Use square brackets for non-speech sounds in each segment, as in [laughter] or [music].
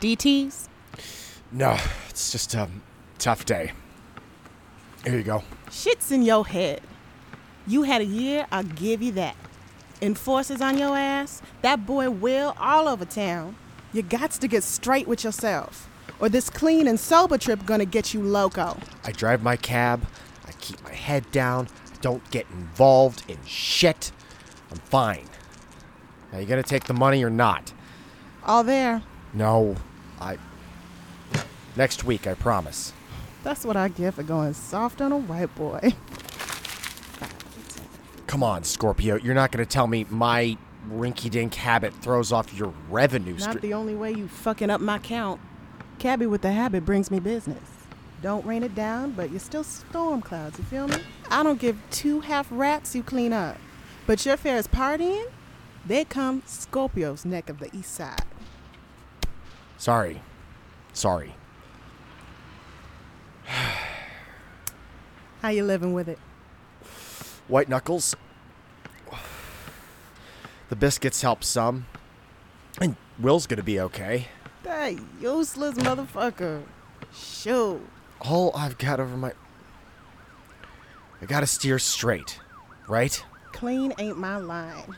DTs? No, it's just a tough day. Here you go. Shit's in your head. You had a year, I'll give you that. Enforcers on your ass, that boy will all over town. You got to get straight with yourself, or this clean and sober trip gonna get you loco. I drive my cab. I keep my head down. I don't get involved in shit. I'm fine. Now you gonna take the money or not? All there. No, I. Next week, I promise. That's what I get for going soft on a white boy. Come on, Scorpio. You're not gonna tell me my rinky-dink habit throws off your revenue Not the only way you fucking up my count. Cabby with the habit brings me business. Don't rain it down, but you're still storm clouds, you feel me? I don't give two half rats you clean up. But your fair is partying, they come Scorpio's neck of the east side. Sorry. Sorry. How you living with it? White knuckles. The biscuits help some. And Will's gonna be okay. That useless motherfucker. Shoot. All I've got over my. I gotta steer straight, right? Clean ain't my line.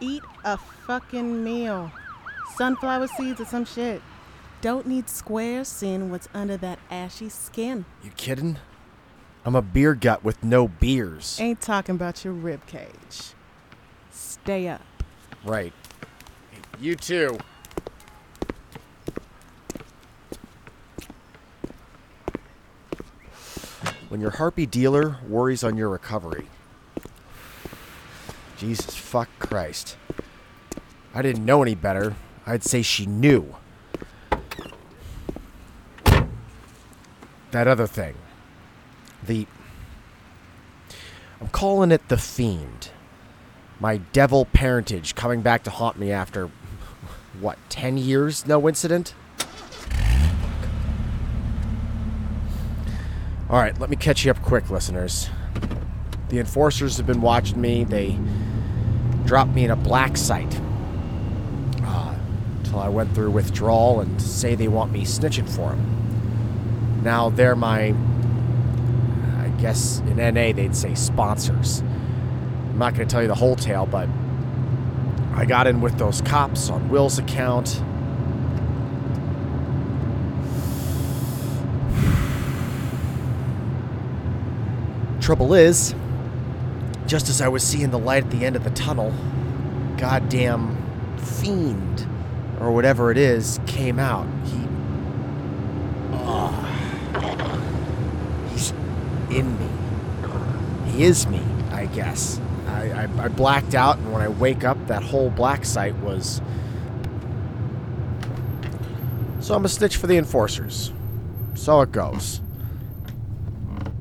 Eat a fucking meal. Sunflower seeds or some shit. Don't need squares seeing what's under that ashy skin. You kidding? I'm a beer gut with no beers. Ain't talking about your rib cage. Stay up. Right. You too. When your harpy dealer worries on your recovery. Jesus fuck Christ. I didn't know any better. I'd say she knew. That other thing. The. I'm calling it the Fiend my devil parentage coming back to haunt me after what 10 years no incident all right let me catch you up quick listeners the enforcers have been watching me they dropped me in a black site until i went through withdrawal and say they want me snitching for them now they're my i guess in na they'd say sponsors I'm not going to tell you the whole tale, but I got in with those cops on Will's account. Trouble is, just as I was seeing the light at the end of the tunnel, goddamn fiend or whatever it is came out. He. Ah. he's in me. He is me, I guess. I, I, I blacked out, and when I wake up, that whole black site was. So I'm a stitch for the enforcers. So it goes.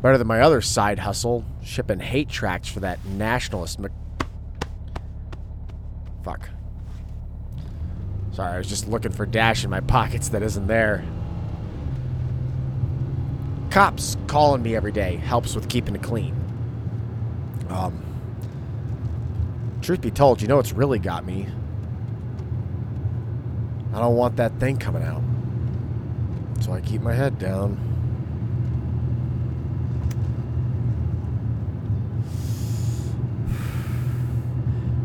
Better than my other side hustle, shipping hate tracts for that nationalist. Mc- Fuck. Sorry, I was just looking for dash in my pockets that isn't there. Cops calling me every day helps with keeping it clean. Um, truth be told, you know what's really got me? I don't want that thing coming out. So I keep my head down.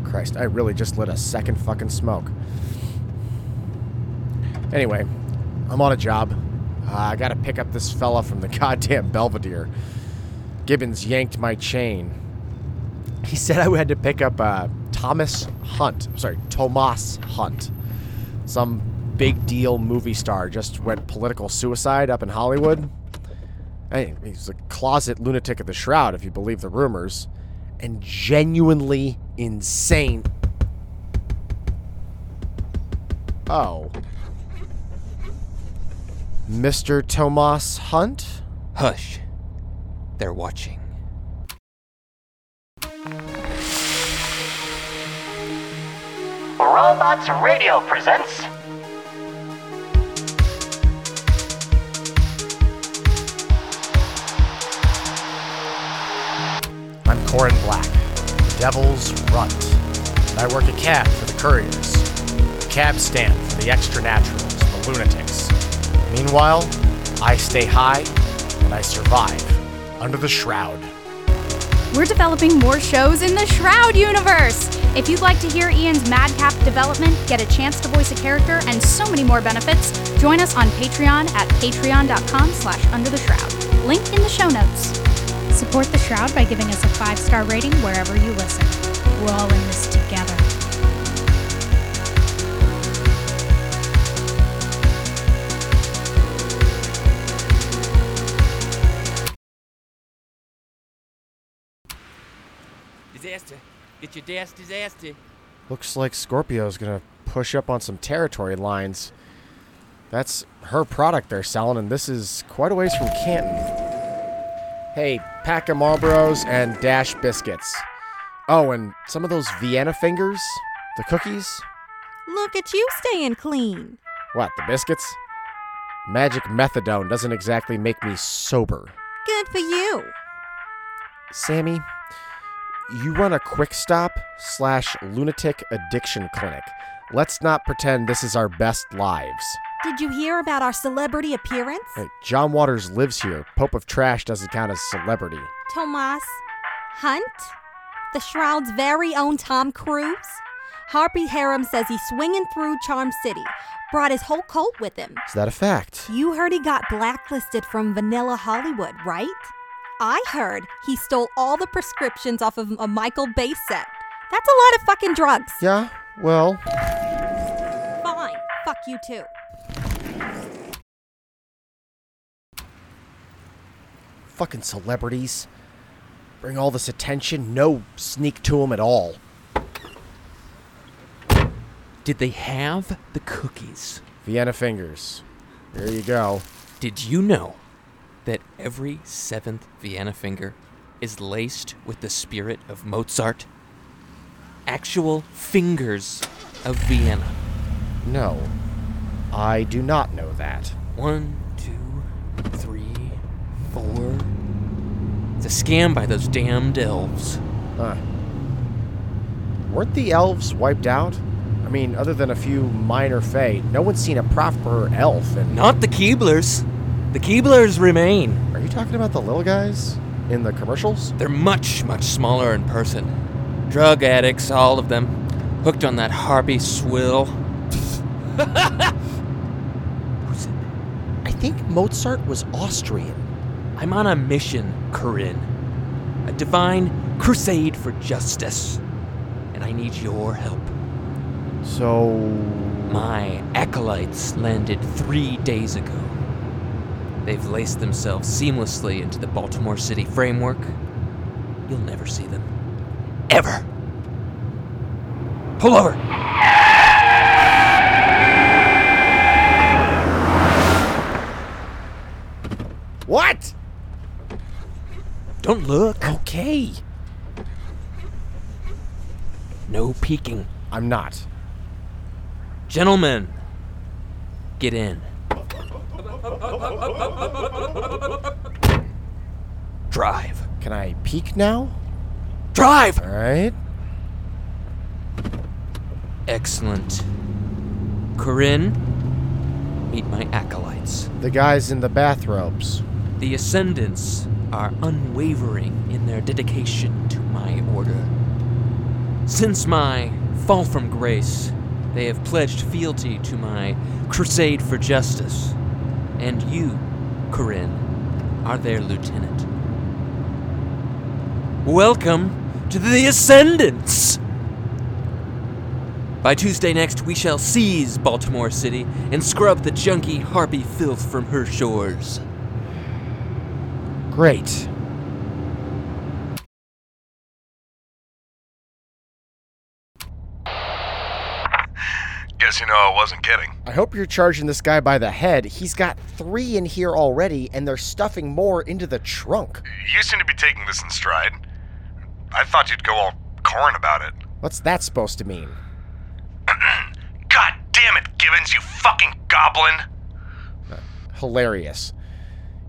[sighs] Christ, I really just lit a second fucking smoke. Anyway, I'm on a job. Uh, I gotta pick up this fella from the [laughs] goddamn Belvedere. Gibbons yanked my chain. He said I had to pick up uh, Thomas Hunt. Sorry, Tomas Hunt. Some big deal movie star just went political suicide up in Hollywood. Hey, he's a closet lunatic of the shroud, if you believe the rumors, and genuinely insane. Oh. Mr. Tomas Hunt? Hush. They're watching. Robots Radio presents I'm Corin Black, the Devil's Runt, and I work a cab for the Couriers. The cab stand for the extra naturals, the lunatics. Meanwhile, I stay high and I survive under the shroud. We're developing more shows in the Shroud universe. If you'd like to hear Ian's madcap development, get a chance to voice a character, and so many more benefits, join us on Patreon at patreon.com slash under the shroud. Link in the show notes. Support the Shroud by giving us a five star rating wherever you listen. We're all in this Get your dash disaster. Looks like Scorpio's gonna push up on some territory lines. That's her product they're selling, and this is quite a ways from Canton. Hey, pack of Marlboros and Dash biscuits. Oh, and some of those Vienna fingers? The cookies? Look at you staying clean. What, the biscuits? Magic methadone doesn't exactly make me sober. Good for you. Sammy, you run a quick stop slash lunatic addiction clinic. Let's not pretend this is our best lives. Did you hear about our celebrity appearance? Hey, John Waters lives here. Pope of Trash doesn't count as celebrity. Tomas Hunt? The Shroud's very own Tom Cruise? Harpy Harem says he's swinging through Charm City. Brought his whole cult with him. Is that a fact? You heard he got blacklisted from Vanilla Hollywood, right? I heard he stole all the prescriptions off of a Michael Bay set. That's a lot of fucking drugs. Yeah, well, Fine. Fuck you too. fucking celebrities. Bring all this attention, no sneak to them at all. Did they have the cookies? Vienna fingers. There you go. Did you know that every seventh Vienna finger is laced with the spirit of Mozart? Actual fingers of Vienna. No, I do not know that. One, two, three, four. It's a scam by those damned elves. Huh. Weren't the elves wiped out? I mean, other than a few minor fae, no one's seen a proper elf. And Not the Keeblers. The Keeblers remain. are you talking about the little guys in the commercials? They're much, much smaller in person. Drug addicts, all of them. Hooked on that harpy swill. [laughs] Who's it? I think Mozart was Austrian. I'm on a mission, Corinne. A divine crusade for justice. And I need your help. So, My acolytes landed three days ago. They've laced themselves seamlessly into the Baltimore City framework. You'll never see them. Ever. Pull over. what? Don't look. Okay. No peeking. I'm not. Gentlemen, get in. Drive. Can I peek now? Drive! All right. Excellent. Corinne, meet my acolytes. The guys in the bathrobes. The Ascendants are unwavering in their dedication to my order. Since my fall from grace, they have pledged fealty to my crusade for justice. And you, Corinne, are their lieutenant. Welcome to the Ascendants! By Tuesday next, we shall seize Baltimore City and scrub the junky harpy filth from her shores. Great. Guess you know I wasn't kidding. I hope you're charging this guy by the head. He's got three in here already, and they're stuffing more into the trunk. You seem to be taking this in stride. I thought you'd go all corn about it. What's that supposed to mean? [clears throat] God damn it, Gibbons, you fucking goblin! Hilarious.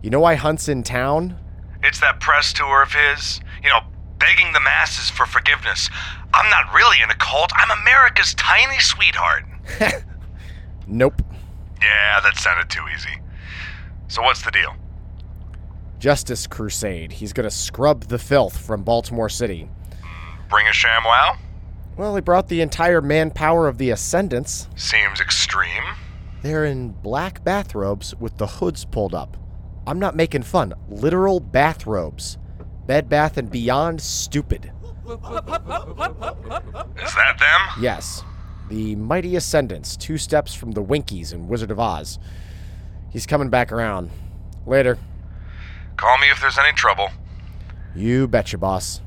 You know why Hunt's in town? It's that press tour of his, you know, begging the masses for forgiveness. I'm not really in a cult, I'm America's tiny sweetheart. [laughs] [laughs] Nope. Yeah, that sounded too easy. So what's the deal? Justice Crusade. He's gonna scrub the filth from Baltimore City. Bring a ShamWow? Well, he brought the entire manpower of the Ascendants. Seems extreme. They're in black bathrobes with the hoods pulled up. I'm not making fun. Literal bathrobes. Bed Bath and Beyond stupid. Is that them? Yes. The Mighty Ascendants, two steps from the Winkies in Wizard of Oz. He's coming back around. Later. Call me if there's any trouble. You betcha, boss.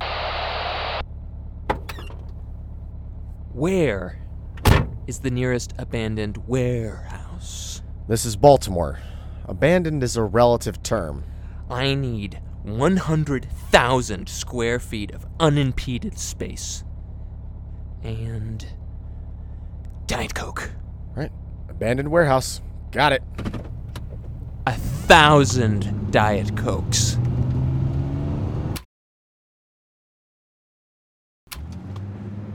Where is the nearest abandoned warehouse? This is Baltimore. Abandoned is a relative term. I need 100,000 square feet of unimpeded space. And. Diet Coke. Right? Abandoned warehouse. Got it. A thousand Diet Cokes.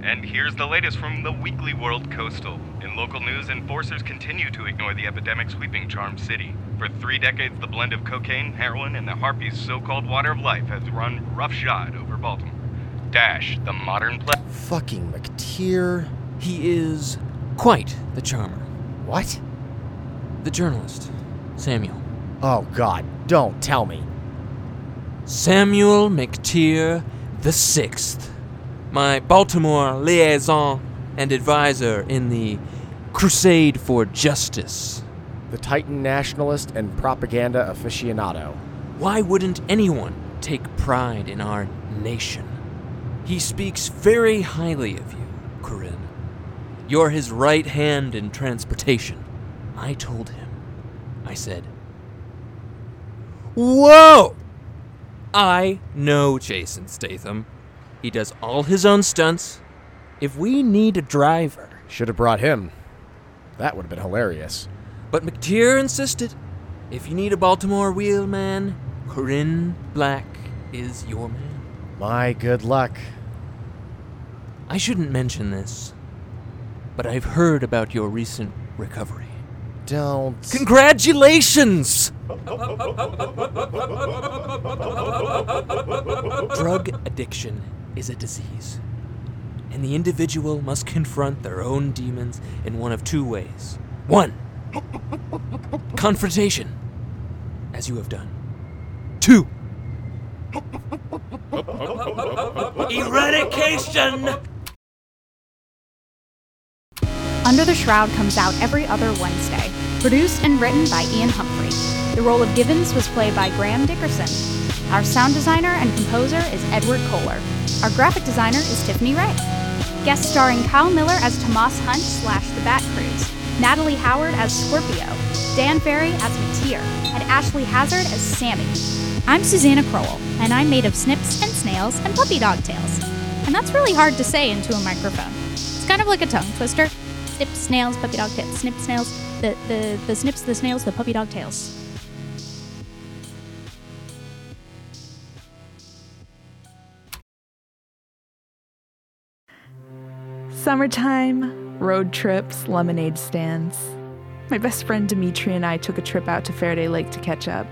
And here's the latest from the Weekly World Coastal. In local news, enforcers continue to ignore the epidemic sweeping Charm City. For three decades, the blend of cocaine, heroin, and the Harpy's so called water of life has run roughshod over Baltimore. Dash, the modern play. Fucking McTeer. He is quite the charmer. What? The journalist, Samuel. Oh, God. Don't tell me. Samuel McTeer the Sixth, my Baltimore liaison and advisor in the crusade for justice. The Titan nationalist and propaganda aficionado. Why wouldn't anyone take pride in our nation? He speaks very highly of you, Corinne. You're his right hand in transportation. I told him. I said, Whoa! I know Jason Statham. He does all his own stunts. If we need a driver. Should have brought him. That would have been hilarious. But McTeer insisted. If you need a Baltimore wheelman, Corinne Black is your man. My good luck. I shouldn't mention this, but I've heard about your recent recovery. Don't. Congratulations! Drug addiction is a disease, and the individual must confront their own demons in one of two ways. One, confrontation, as you have done. Two, eradication! Under the Shroud comes out every other Wednesday. Produced and written by Ian Humphrey. The role of Gibbons was played by Graham Dickerson. Our sound designer and composer is Edward Kohler. Our graphic designer is Tiffany Ray. Guest starring Kyle Miller as Tomas Hunt slash the Bat Cruise, Natalie Howard as Scorpio, Dan Ferry as McTeer, and Ashley Hazard as Sammy. I'm Susanna Crowell, and I'm made of snips and snails and puppy dog tails. And that's really hard to say into a microphone. It's kind of like a tongue twister. Snip, snails, puppy dog tails. Snip, snails. The, the, the snips, the snails, the puppy dog tails. Summertime, road trips, lemonade stands. My best friend Dimitri and I took a trip out to Faraday Lake to catch up.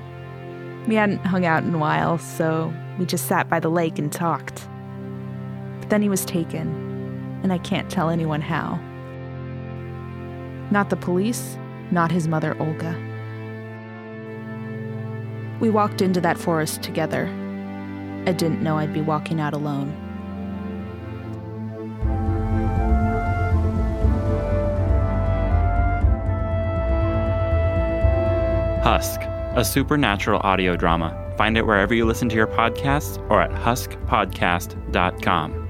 We hadn't hung out in a while, so we just sat by the lake and talked. But then he was taken, and I can't tell anyone how. Not the police, not his mother, Olga. We walked into that forest together. I didn't know I'd be walking out alone. Husk, a supernatural audio drama. Find it wherever you listen to your podcasts or at huskpodcast.com.